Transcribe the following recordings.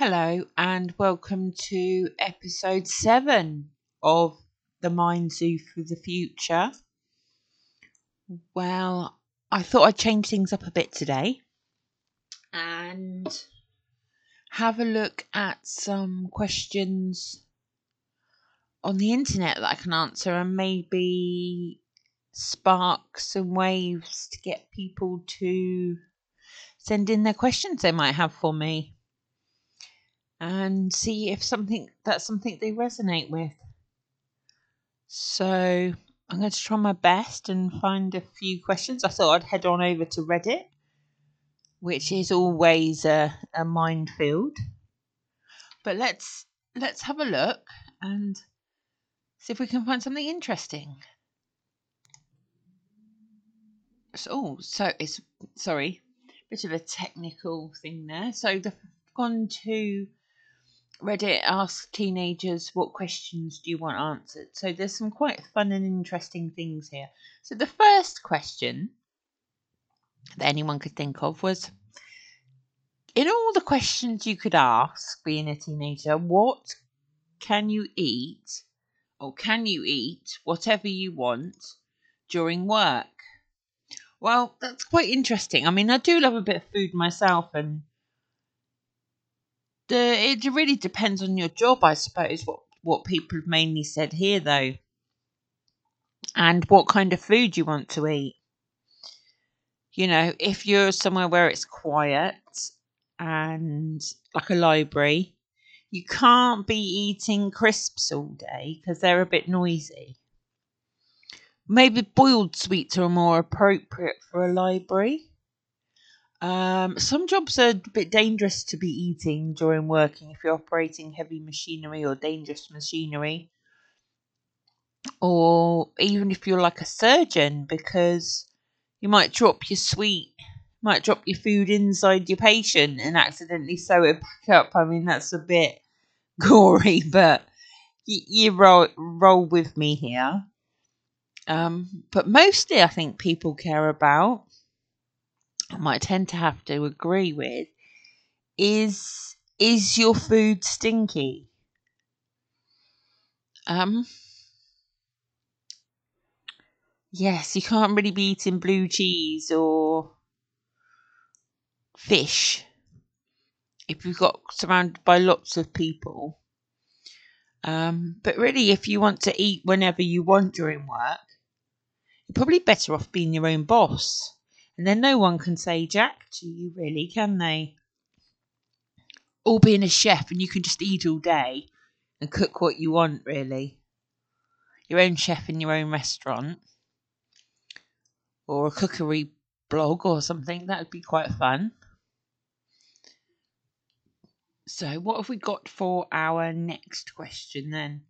Hello, and welcome to episode seven of the Mind Zoo for the Future. Well, I thought I'd change things up a bit today and have a look at some questions on the internet that I can answer and maybe spark some waves to get people to send in their questions they might have for me and see if something that's something they resonate with. So I'm going to try my best and find a few questions. I thought I'd head on over to Reddit, which is always a, a minefield. But let's let's have a look and see if we can find something interesting. So, oh, so it's sorry, bit of a technical thing there. So the gone to Reddit asks teenagers what questions do you want answered. So there's some quite fun and interesting things here. So the first question that anyone could think of was in all the questions you could ask being a teenager, what can you eat or can you eat whatever you want during work? Well, that's quite interesting. I mean, I do love a bit of food myself and the, it really depends on your job, I suppose. What what people have mainly said here, though, and what kind of food you want to eat. You know, if you're somewhere where it's quiet and like a library, you can't be eating crisps all day because they're a bit noisy. Maybe boiled sweets are more appropriate for a library. Um, some jobs are a bit dangerous to be eating during working if you're operating heavy machinery or dangerous machinery, or even if you're like a surgeon, because you might drop your sweet, might drop your food inside your patient and accidentally sew it back up. I mean, that's a bit gory, but you, you roll roll with me here. Um, but mostly, I think people care about might tend to have to agree with is is your food stinky? Um Yes, you can't really be eating blue cheese or fish if you've got surrounded by lots of people. Um, but really, if you want to eat whenever you want during work, you're probably better off being your own boss. And then no one can say Jack to you, really, can they? Or being a chef and you can just eat all day and cook what you want, really. Your own chef in your own restaurant. Or a cookery blog or something. That would be quite fun. So, what have we got for our next question then?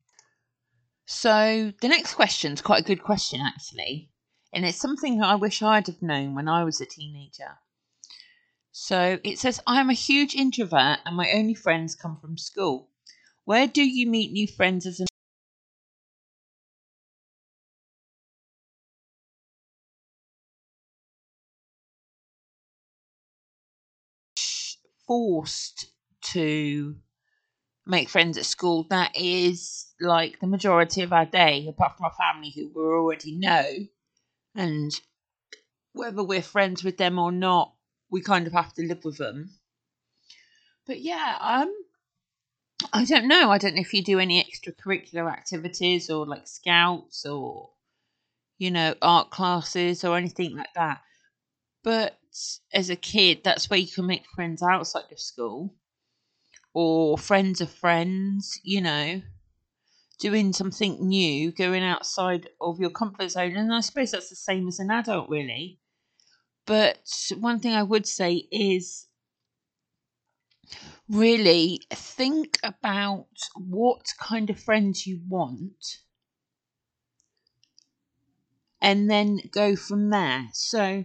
So, the next question is quite a good question, actually and it's something I wish I'd have known when I was a teenager. So it says, I am a huge introvert and my only friends come from school. Where do you meet new friends as an forced to make friends at school that is like the majority of our day apart from our family who we already know and whether we're friends with them or not, we kind of have to live with them. But yeah, um, I don't know. I don't know if you do any extracurricular activities or like scouts or you know art classes or anything like that. But as a kid, that's where you can make friends outside of school or friends of friends. You know, doing something new, going outside of your comfort zone. And I suppose that's the same as an adult, really. But one thing I would say is really think about what kind of friends you want and then go from there. So,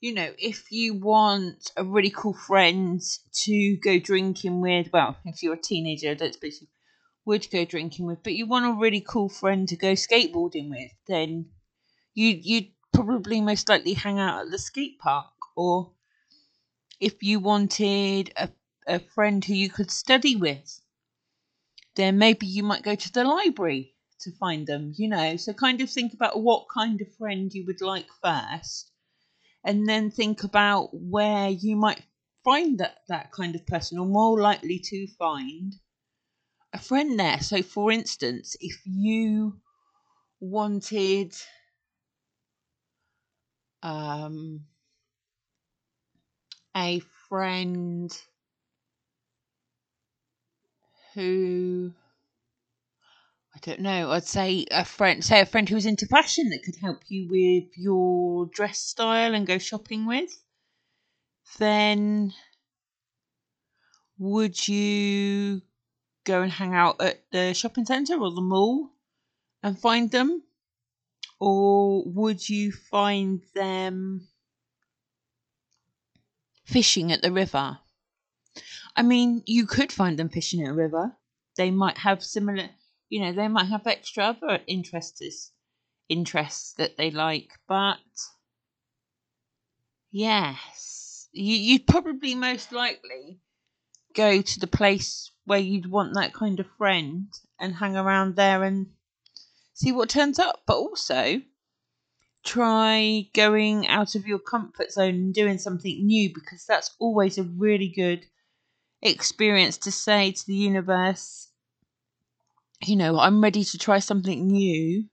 you know, if you want a really cool friend to go drinking with, well, if you're a teenager, that's basically would go drinking with, but you want a really cool friend to go skateboarding with, then you you'd probably most likely hang out at the skate park. Or if you wanted a a friend who you could study with. Then maybe you might go to the library to find them, you know. So kind of think about what kind of friend you would like first, and then think about where you might find that, that kind of person or more likely to find a friend there. So, for instance, if you wanted um, a friend who I don't know, I'd say a friend say a friend who's into fashion that could help you with your dress style and go shopping with, then would you go and hang out at the shopping centre or the mall and find them? Or would you find them fishing at the river? I mean, you could find them fishing at a river. They might have similar, you know, they might have extra other interests, interests that they like, but yes, you, you'd probably most likely go to the place where you'd want that kind of friend and hang around there and see what turns up. But also, try going out of your comfort zone and doing something new because that's always a really good experience to say to the universe, you know, I'm ready to try something new.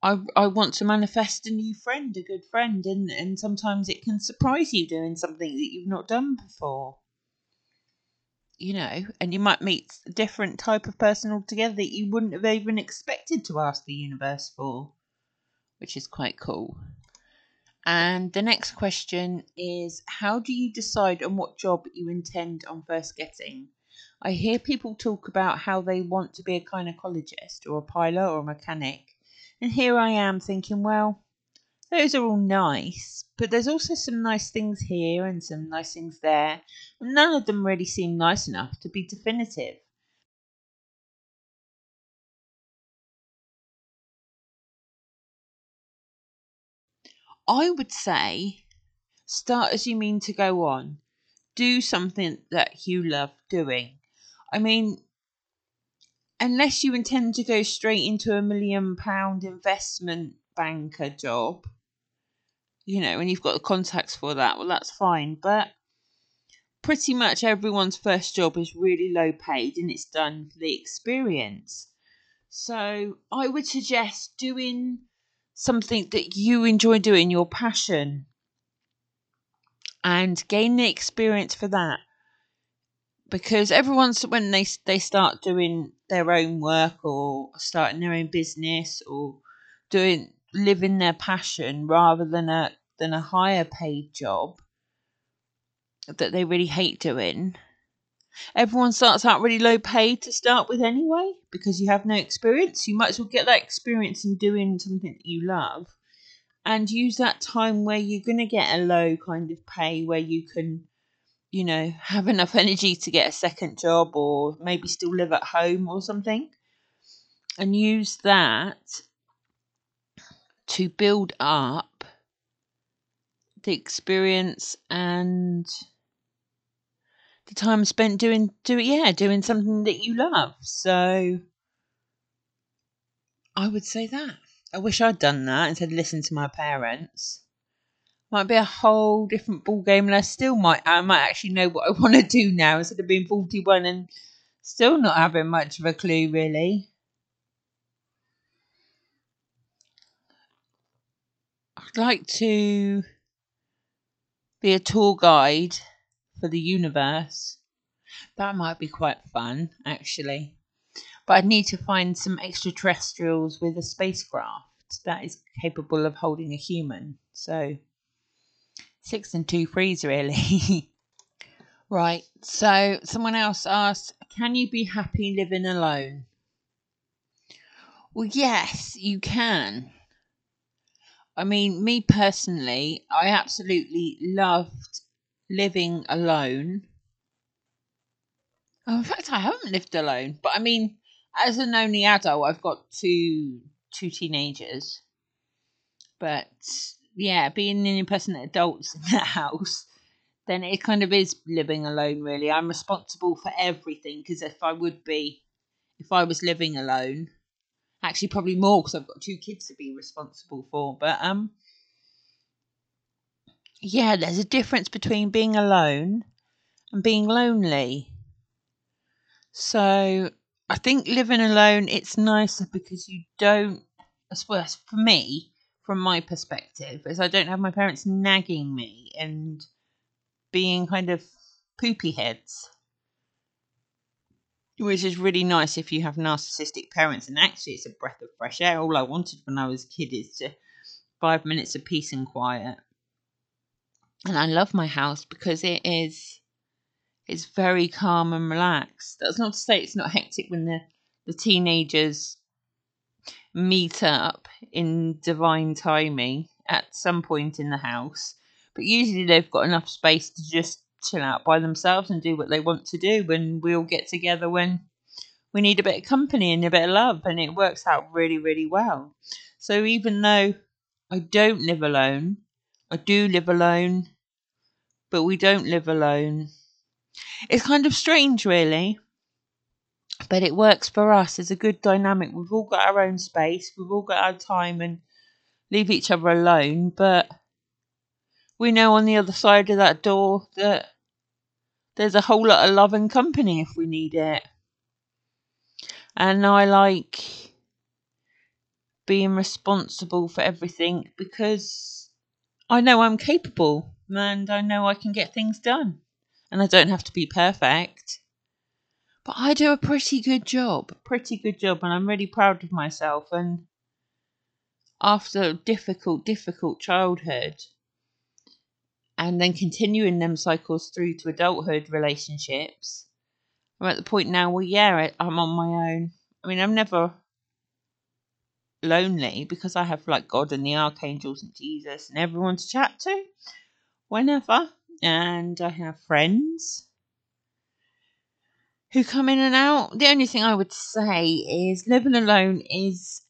I, I want to manifest a new friend, a good friend, and, and sometimes it can surprise you doing something that you've not done before. You know, and you might meet a different type of person altogether that you wouldn't have even expected to ask the universe for, which is quite cool. And the next question is How do you decide on what job you intend on first getting? I hear people talk about how they want to be a gynecologist or a pilot or a mechanic. And here I am thinking, well, those are all nice, but there's also some nice things here and some nice things there. None of them really seem nice enough to be definitive. I would say start as you mean to go on. Do something that you love doing. I mean, unless you intend to go straight into a million pound investment banker job, you know, and you've got the contacts for that, well, that's fine. But pretty much everyone's first job is really low paid and it's done for the experience. So I would suggest doing something that you enjoy doing, your passion, and gain the experience for that. Because everyone's when they they start doing their own work or starting their own business or doing living their passion rather than a than a higher paid job that they really hate doing Everyone starts out really low paid to start with anyway because you have no experience. You might as well get that experience in doing something that you love and use that time where you're going to get a low kind of pay where you can, you know, have enough energy to get a second job or maybe still live at home or something. And use that to build up the experience and the time spent doing do yeah doing something that you love. So i would say that. I wish i'd done that instead of listening to my parents. Might be a whole different ball game and i still might i might actually know what i want to do now instead of being 41 and still not having much of a clue really. I'd like to be a tour guide for the universe. That might be quite fun, actually. But I'd need to find some extraterrestrials with a spacecraft that is capable of holding a human. So, six and two threes, really. right, so someone else asked Can you be happy living alone? Well, yes, you can. I mean, me personally, I absolutely loved living alone. Oh, in fact, I haven't lived alone, but I mean, as an only adult, I've got two two teenagers. But yeah, being an independent adults in that house, then it kind of is living alone, really. I'm responsible for everything because if I would be, if I was living alone, actually probably more because I've got two kids to be responsible for. But um, yeah, there's a difference between being alone and being lonely. So I think living alone it's nicer because you don't. Well as for me, from my perspective, is I don't have my parents nagging me and being kind of poopy heads. Which is really nice if you have narcissistic parents, and actually, it's a breath of fresh air. All I wanted when I was a kid is to five minutes of peace and quiet. And I love my house because it is it's very calm and relaxed. That's not to say it's not hectic when the, the teenagers meet up in divine timing at some point in the house but usually they've got enough space to just chill out by themselves and do what they want to do. when we all get together when we need a bit of company and a bit of love, and it works out really, really well. So even though I don't live alone, I do live alone, but we don't live alone. It's kind of strange, really. But it works for us. It's a good dynamic. We've all got our own space. We've all got our time and leave each other alone. But we know on the other side of that door that there's a whole lot of love and company if we need it. And I like being responsible for everything because I know I'm capable and I know I can get things done. And I don't have to be perfect. But I do a pretty good job, pretty good job, and I'm really proud of myself. And after a difficult, difficult childhood, and then continuing them cycles through to adulthood relationships. I'm at the point now where, yeah, I'm on my own. I mean, I'm never lonely because I have like God and the archangels and Jesus and everyone to chat to whenever. And I have friends who come in and out. The only thing I would say is living alone is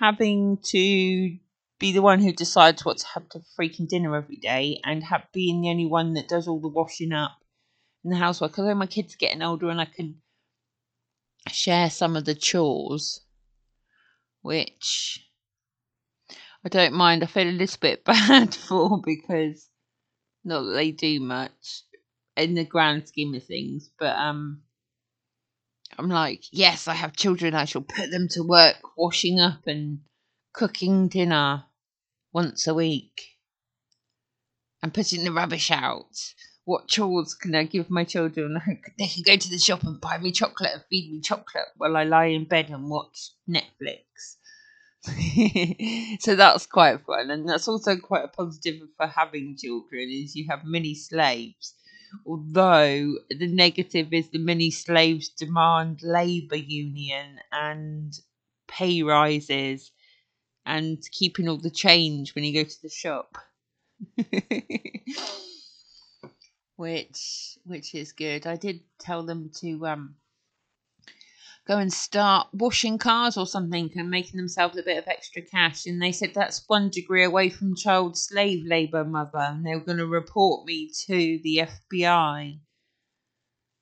having to be the one who decides what to have to freaking dinner every day and have, being the only one that does all the washing up and the housework. Although my kids are getting older and I can share some of the chores, which I don't mind. I feel a little bit bad for because not that they do much in the grand scheme of things, but um. I'm like, yes, I have children. I shall put them to work washing up and cooking dinner once a week and putting the rubbish out. What chores can I give my children? They can go to the shop and buy me chocolate and feed me chocolate while I lie in bed and watch Netflix. so that's quite fun, and that's also quite a positive for having children. Is you have mini slaves, although the negative is the mini slaves demand labour union and pay rises and keeping all the change when you go to the shop. which which is good. I did tell them to um go and start washing cars or something and making themselves a bit of extra cash and they said that's one degree away from child slave labour mother and they were going to report me to the FBI.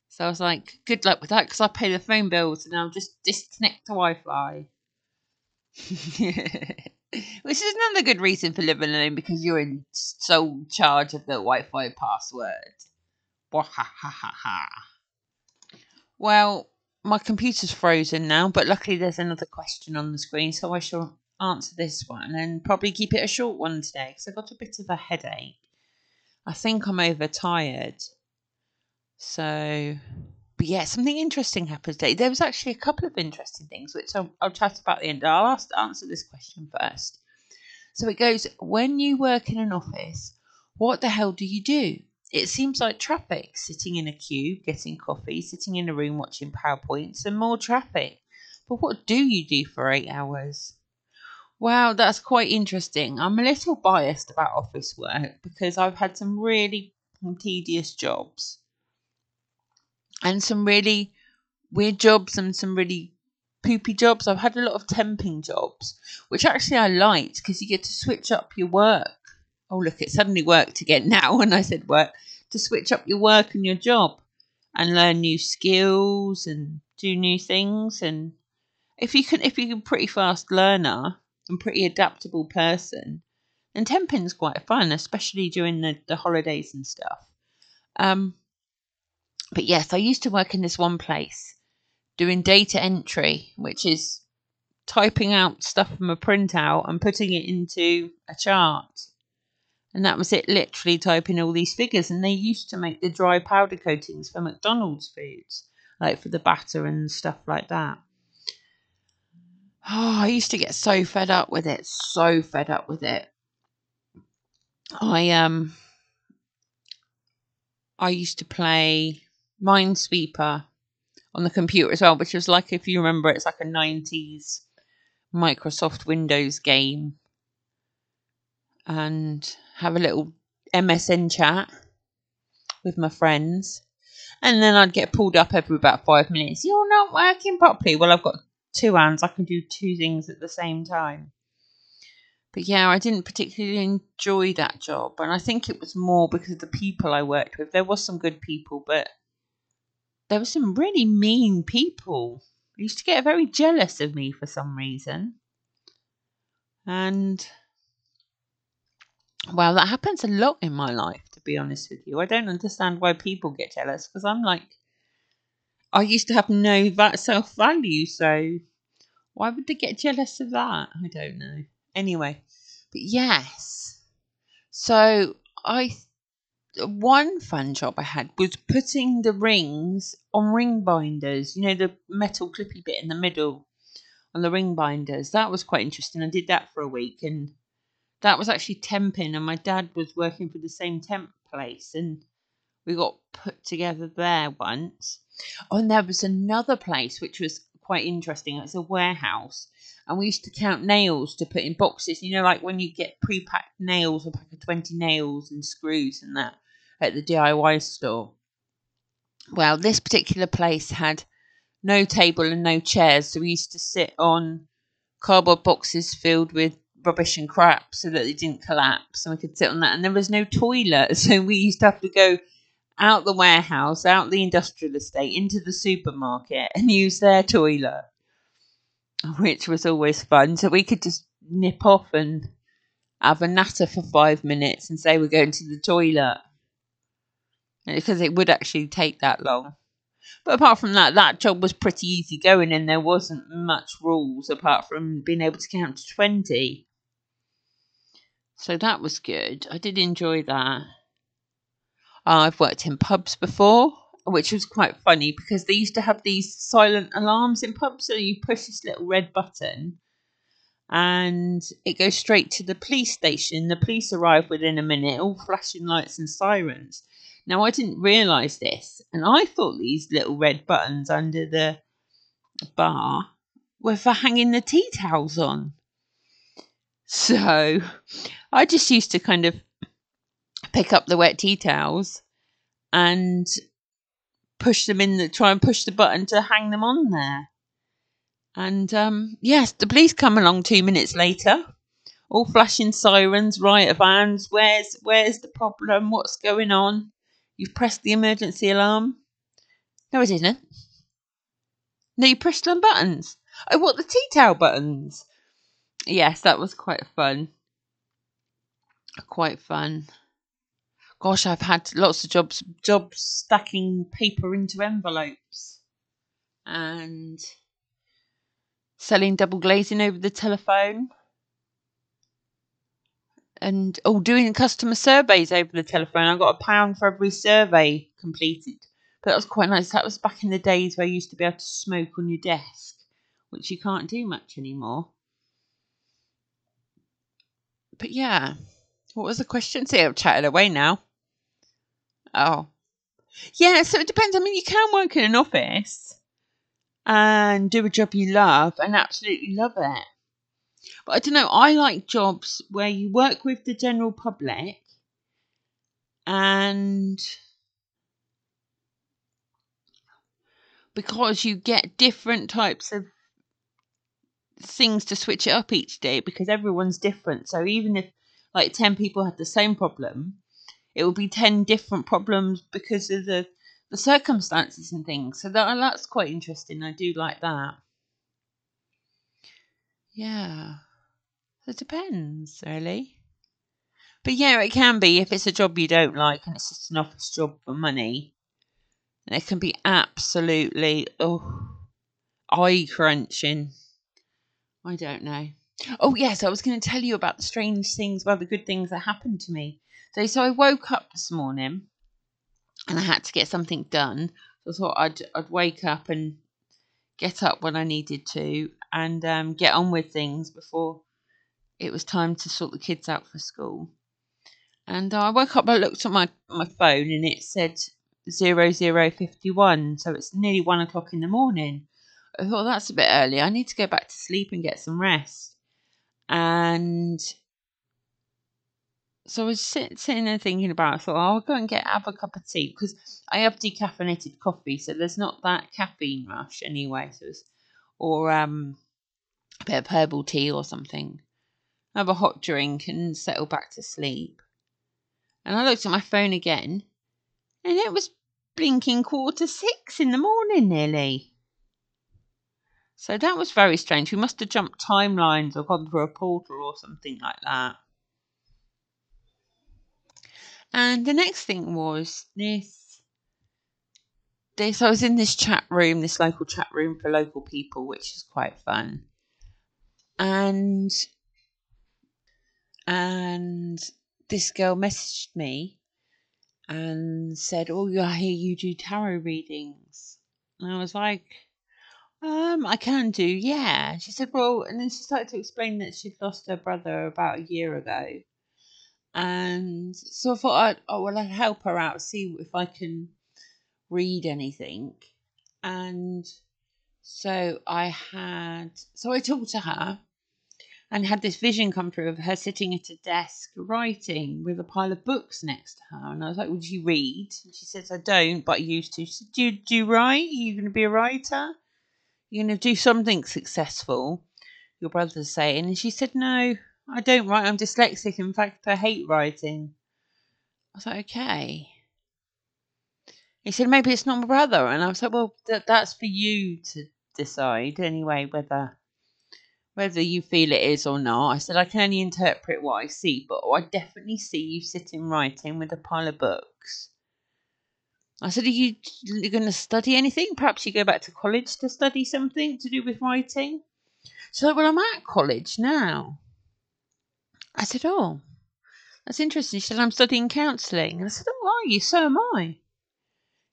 So I was like, good luck with that because I pay the phone bills and I'll just disconnect the Wi-Fi. Which is another good reason for living alone because you're in sole charge of the Wi Fi password. Well, my computer's frozen now, but luckily there's another question on the screen, so I shall answer this one and probably keep it a short one today because I've got a bit of a headache. I think I'm overtired. So but yeah, something interesting happened today. There was actually a couple of interesting things, which I'll, I'll chat about at the end. I'll ask, answer this question first. So it goes When you work in an office, what the hell do you do? It seems like traffic sitting in a queue, getting coffee, sitting in a room watching PowerPoints, and more traffic. But what do you do for eight hours? Wow, that's quite interesting. I'm a little biased about office work because I've had some really tedious jobs and some really weird jobs and some really poopy jobs. I've had a lot of temping jobs, which actually I liked because you get to switch up your work. Oh, look, it suddenly worked again now when I said work. to switch up your work and your job and learn new skills and do new things. And if you can, if you're a pretty fast learner and pretty adaptable person, then temping's quite fun, especially during the, the holidays and stuff. Um, but yes, I used to work in this one place doing data entry, which is typing out stuff from a printout and putting it into a chart. And that was it, literally typing all these figures. And they used to make the dry powder coatings for McDonald's foods, like for the batter and stuff like that. Oh, I used to get so fed up with it, so fed up with it. I um I used to play Minesweeper on the computer as well, which was like if you remember it's like a nineties Microsoft Windows game. And have a little MSN chat with my friends. And then I'd get pulled up every about five minutes. You're not working properly. Well, I've got two hands. I can do two things at the same time. But yeah, I didn't particularly enjoy that job. And I think it was more because of the people I worked with. There was some good people, but there were some really mean people. They used to get very jealous of me for some reason. And well, that happens a lot in my life, to be honest with you. I don't understand why people get jealous because I'm like, I used to have no self value, so why would they get jealous of that? I don't know. Anyway, but yes. So I one fun job I had was putting the rings on ring binders. You know the metal clippy bit in the middle on the ring binders. That was quite interesting. I did that for a week, and that was actually temping. And my dad was working for the same temp place, and we got put together there once. Oh, and there was another place which was quite interesting. It's a warehouse, and we used to count nails to put in boxes. You know, like when you get pre-packed nails, a pack of twenty nails and screws and that at the DIY store. Well, this particular place had no table and no chairs, so we used to sit on cardboard boxes filled with rubbish and crap so that they didn't collapse and we could sit on that. And there was no toilet, so we used to have to go out the warehouse, out the industrial estate, into the supermarket and use their toilet, which was always fun. So we could just nip off and have a natter for five minutes and say we're going to the toilet because it would actually take that long. But apart from that, that job was pretty easy going, and there wasn't much rules apart from being able to count to 20. So that was good. I did enjoy that. Uh, I've worked in pubs before, which was quite funny because they used to have these silent alarms in pubs. So you push this little red button and it goes straight to the police station. The police arrive within a minute, all flashing lights and sirens. Now, I didn't realise this, and I thought these little red buttons under the bar were for hanging the tea towels on. So I just used to kind of pick up the wet tea towels and push them in the try and push the button to hang them on there. And um, yes, the police come along two minutes later, all flashing sirens, riot vans. Where's where's the problem? What's going on? You've pressed the emergency alarm. No, I didn't. No, you pressed some buttons. Oh, what, the tea towel buttons? Yes, that was quite fun. Quite fun. Gosh, I've had lots of jobs jobs stacking paper into envelopes and selling double glazing over the telephone and oh, doing customer surveys over the telephone. I got a pound for every survey completed. But that was quite nice. That was back in the days where you used to be able to smoke on your desk, which you can't do much anymore. But yeah, what was the question? See, I've chatted away now. Oh, yeah. So it depends. I mean, you can work in an office and do a job you love and absolutely love it. But I don't know, I like jobs where you work with the general public and because you get different types of things to switch it up each day because everyone's different. So even if like 10 people had the same problem, it would be 10 different problems because of the, the circumstances and things. So that, that's quite interesting. I do like that. Yeah. It depends, really. But yeah, it can be if it's a job you don't like and it's just an office job for money. And it can be absolutely oh eye crunching. I don't know. Oh yes, I was going to tell you about the strange things, well, the good things that happened to me. So, so I woke up this morning, and I had to get something done. So I thought I'd I'd wake up and get up when I needed to, and um, get on with things before it was time to sort the kids out for school. And I woke up, I looked at my, my phone, and it said 0051, so it's nearly one o'clock in the morning. I thought that's a bit early. I need to go back to sleep and get some rest. And so I was sit, sitting there thinking about. It. I thought oh, I'll go and get have a cup of tea because I have decaffeinated coffee, so there's not that caffeine rush anyway. So or um, a bit of herbal tea or something. Have a hot drink and settle back to sleep. And I looked at my phone again, and it was blinking quarter six in the morning nearly. So that was very strange. We must have jumped timelines or gone through a portal or something like that. And the next thing was this. This I was in this chat room, this local chat room for local people, which is quite fun. And and this girl messaged me and said, "Oh, I hear you do tarot readings." And I was like, um, I can do, yeah. She said, well, and then she started to explain that she'd lost her brother about a year ago. And so I thought, I'd, oh, well, I'd help her out, see if I can read anything. And so I had, so I talked to her and had this vision come through of her sitting at a desk writing with a pile of books next to her. And I was like, Would you read? And she says, I don't, but I used to. She said, Do you, do you write? Are you going to be a writer? You're going to do something successful, your brother's saying. And she said, No, I don't write. I'm dyslexic. In fact, I hate writing. I was like, Okay. He said, Maybe it's not my brother. And I was like, Well, that, that's for you to decide anyway, whether. Whether you feel it is or not, I said I can only interpret what I see, but I definitely see you sitting writing with a pile of books I said, Are you going to study anything? Perhaps you go back to college to study something to do with writing? So, well, I'm at college now. I said, Oh, that's interesting. She said, I'm studying counselling. And I said, Oh, are you? So am I.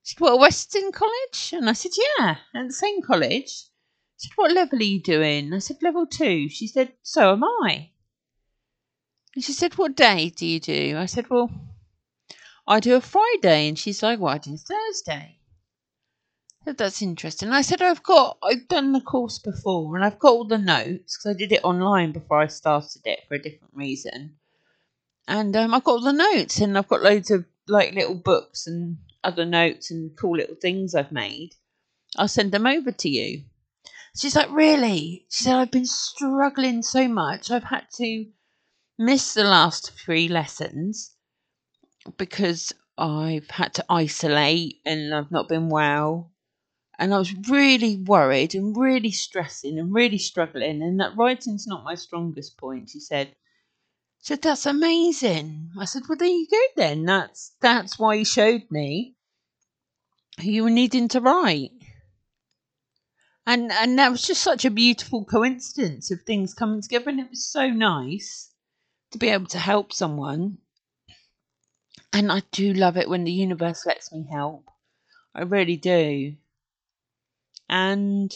She said, What, Western College? And I said, Yeah, at the same college. She said, What level are you doing? I said, Level two. She said, So am I. And she said, What day do you do? I said, Well, I do a Friday. And she's like, well, I do Thursday. That's interesting. I said, I've got, I've done the course before and I've got all the notes because I did it online before I started it for a different reason. And um, I've got all the notes and I've got loads of like little books and other notes and cool little things I've made. I'll send them over to you. She's like, Really? She said, I've been struggling so much. I've had to miss the last three lessons because I've had to isolate and I've not been well. And I was really worried and really stressing and really struggling. And that writing's not my strongest point, she said. She said, That's amazing. I said, Well, there you go then. That's that's why you showed me you were needing to write. And and that was just such a beautiful coincidence of things coming together and it was so nice to be able to help someone and I do love it when the universe lets me help. I really do. And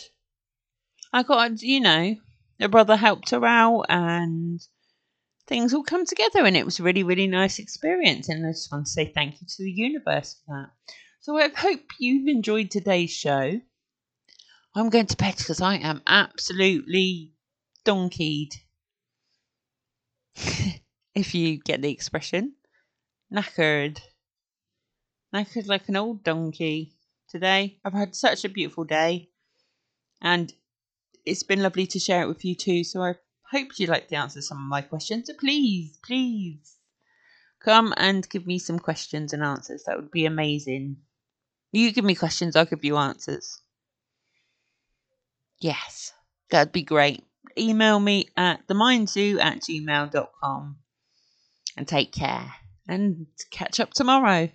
I got, you know, a brother helped her out and things all come together and it was a really, really nice experience. And I just want to say thank you to the universe for that. So I hope you've enjoyed today's show. I'm going to bed because I am absolutely donkeyed. if you get the expression knackered. Knackered like an old donkey. Today, I've had such a beautiful day, and it's been lovely to share it with you too. So I hope you'd like to answer some of my questions. So please, please Come and give me some questions and answers. That would be amazing. You give me questions, I'll give you answers. Yes, that'd be great. Email me at themindzoo at gmail.com and take care and catch up tomorrow.